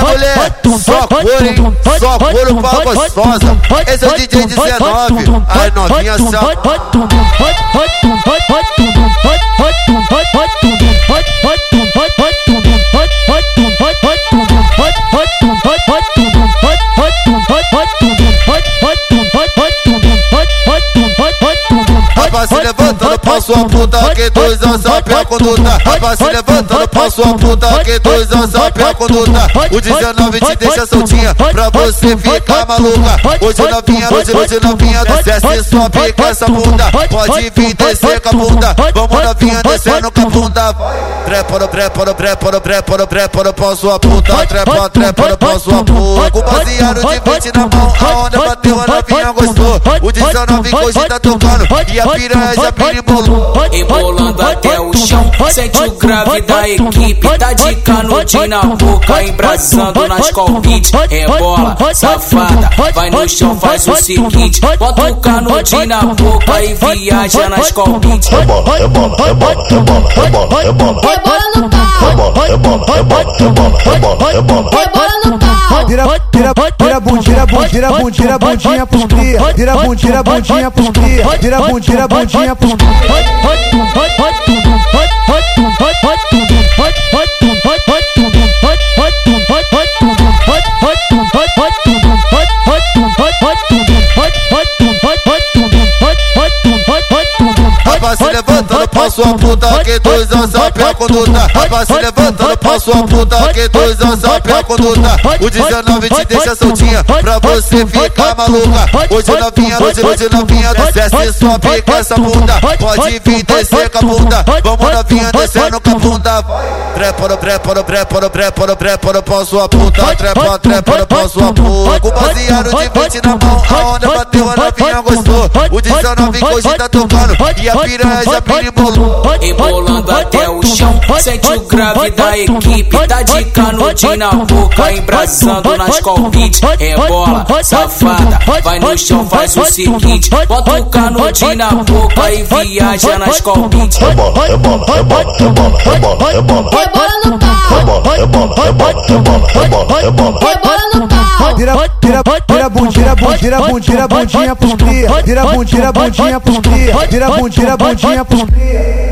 É mulher, só couro, hein? Só couro pra gostosa. Esse é o DJ 19. Ai, novinha, só. Rapaz, se levantando pra sua puta, que dois anos a conduta. Rapaz, se levantando pra sua puta, que dois anos a conduta. O 19 te deixa soltinha, pra você ficar maluca. Hoje novinha, hoje, hoje novinha, desce sua pica essa bunda. Pode vir descer com a bunda, vamos novinha descendo com a bunda. Trepa no trepa no trepa no trepa no trepa no pau sua puta. Trepa, trepa no pau sua puta. Com baseado de 20 na mão, aonde bateu a novinha gostou. O 19 hoje tá tocando, e a piranha já pirimbolou. Embolando até o chão, sente o grave da equipe. Tá de canudinho na boca, embraçando nas convites. Rebola, safada, vai no chão, faz o seguinte. Bota o canudinho na boca e viaja nas convites. Rebola, rebola, rebola, rebola, rebola, rebola. Rebola no pau. Rebola, rebola, rebola, rebola, rebola. Rebola Vira, vira, vira bundinha, vira bundinha, bundinha pros cria. Vira bundinha, bundinha pros cria. Vira bundinha, bundinha pros Rapaz, pra sua puta, que dois anos a conduta. Rapaz, se levantando pra sua puta, que dois anos a conduta. O 19 te deixa soltinha, pra você ficar maluca. Hoje novinha, hoje, hoje novinha, desce sua pica essa bunda. Pode vir descer com a bunda, vamos novinha descendo com a bunda. Trepa no trepa no trepa no trepa no trepa no pau sua puta. Trepa, trepa no pau sua puta. Com baseado de 20 na mão, aonde bateu a novinha gostou. O 19 hoje tá tocando, e a piranha já pirimbolou. Embolando até o sente o grave da equipe. Tá de canudinho na boca, embraçando nas convites. Rebola, safada, vai no chão, faz o seguinte. Bota o canudinho na boca e viaja nas convites. Rebola, rebola, rebola, rebola, rebola, rebola. Rebola no pau. Rebola, rebola, rebola, rebola, rebola, rebola. Rebola no pau. Vira, vira, vira bundinha, vira bundinha, bundinha pros cria. Vira bundinha, bundinha pros cria. Vira bundinha, bundinha pros cria.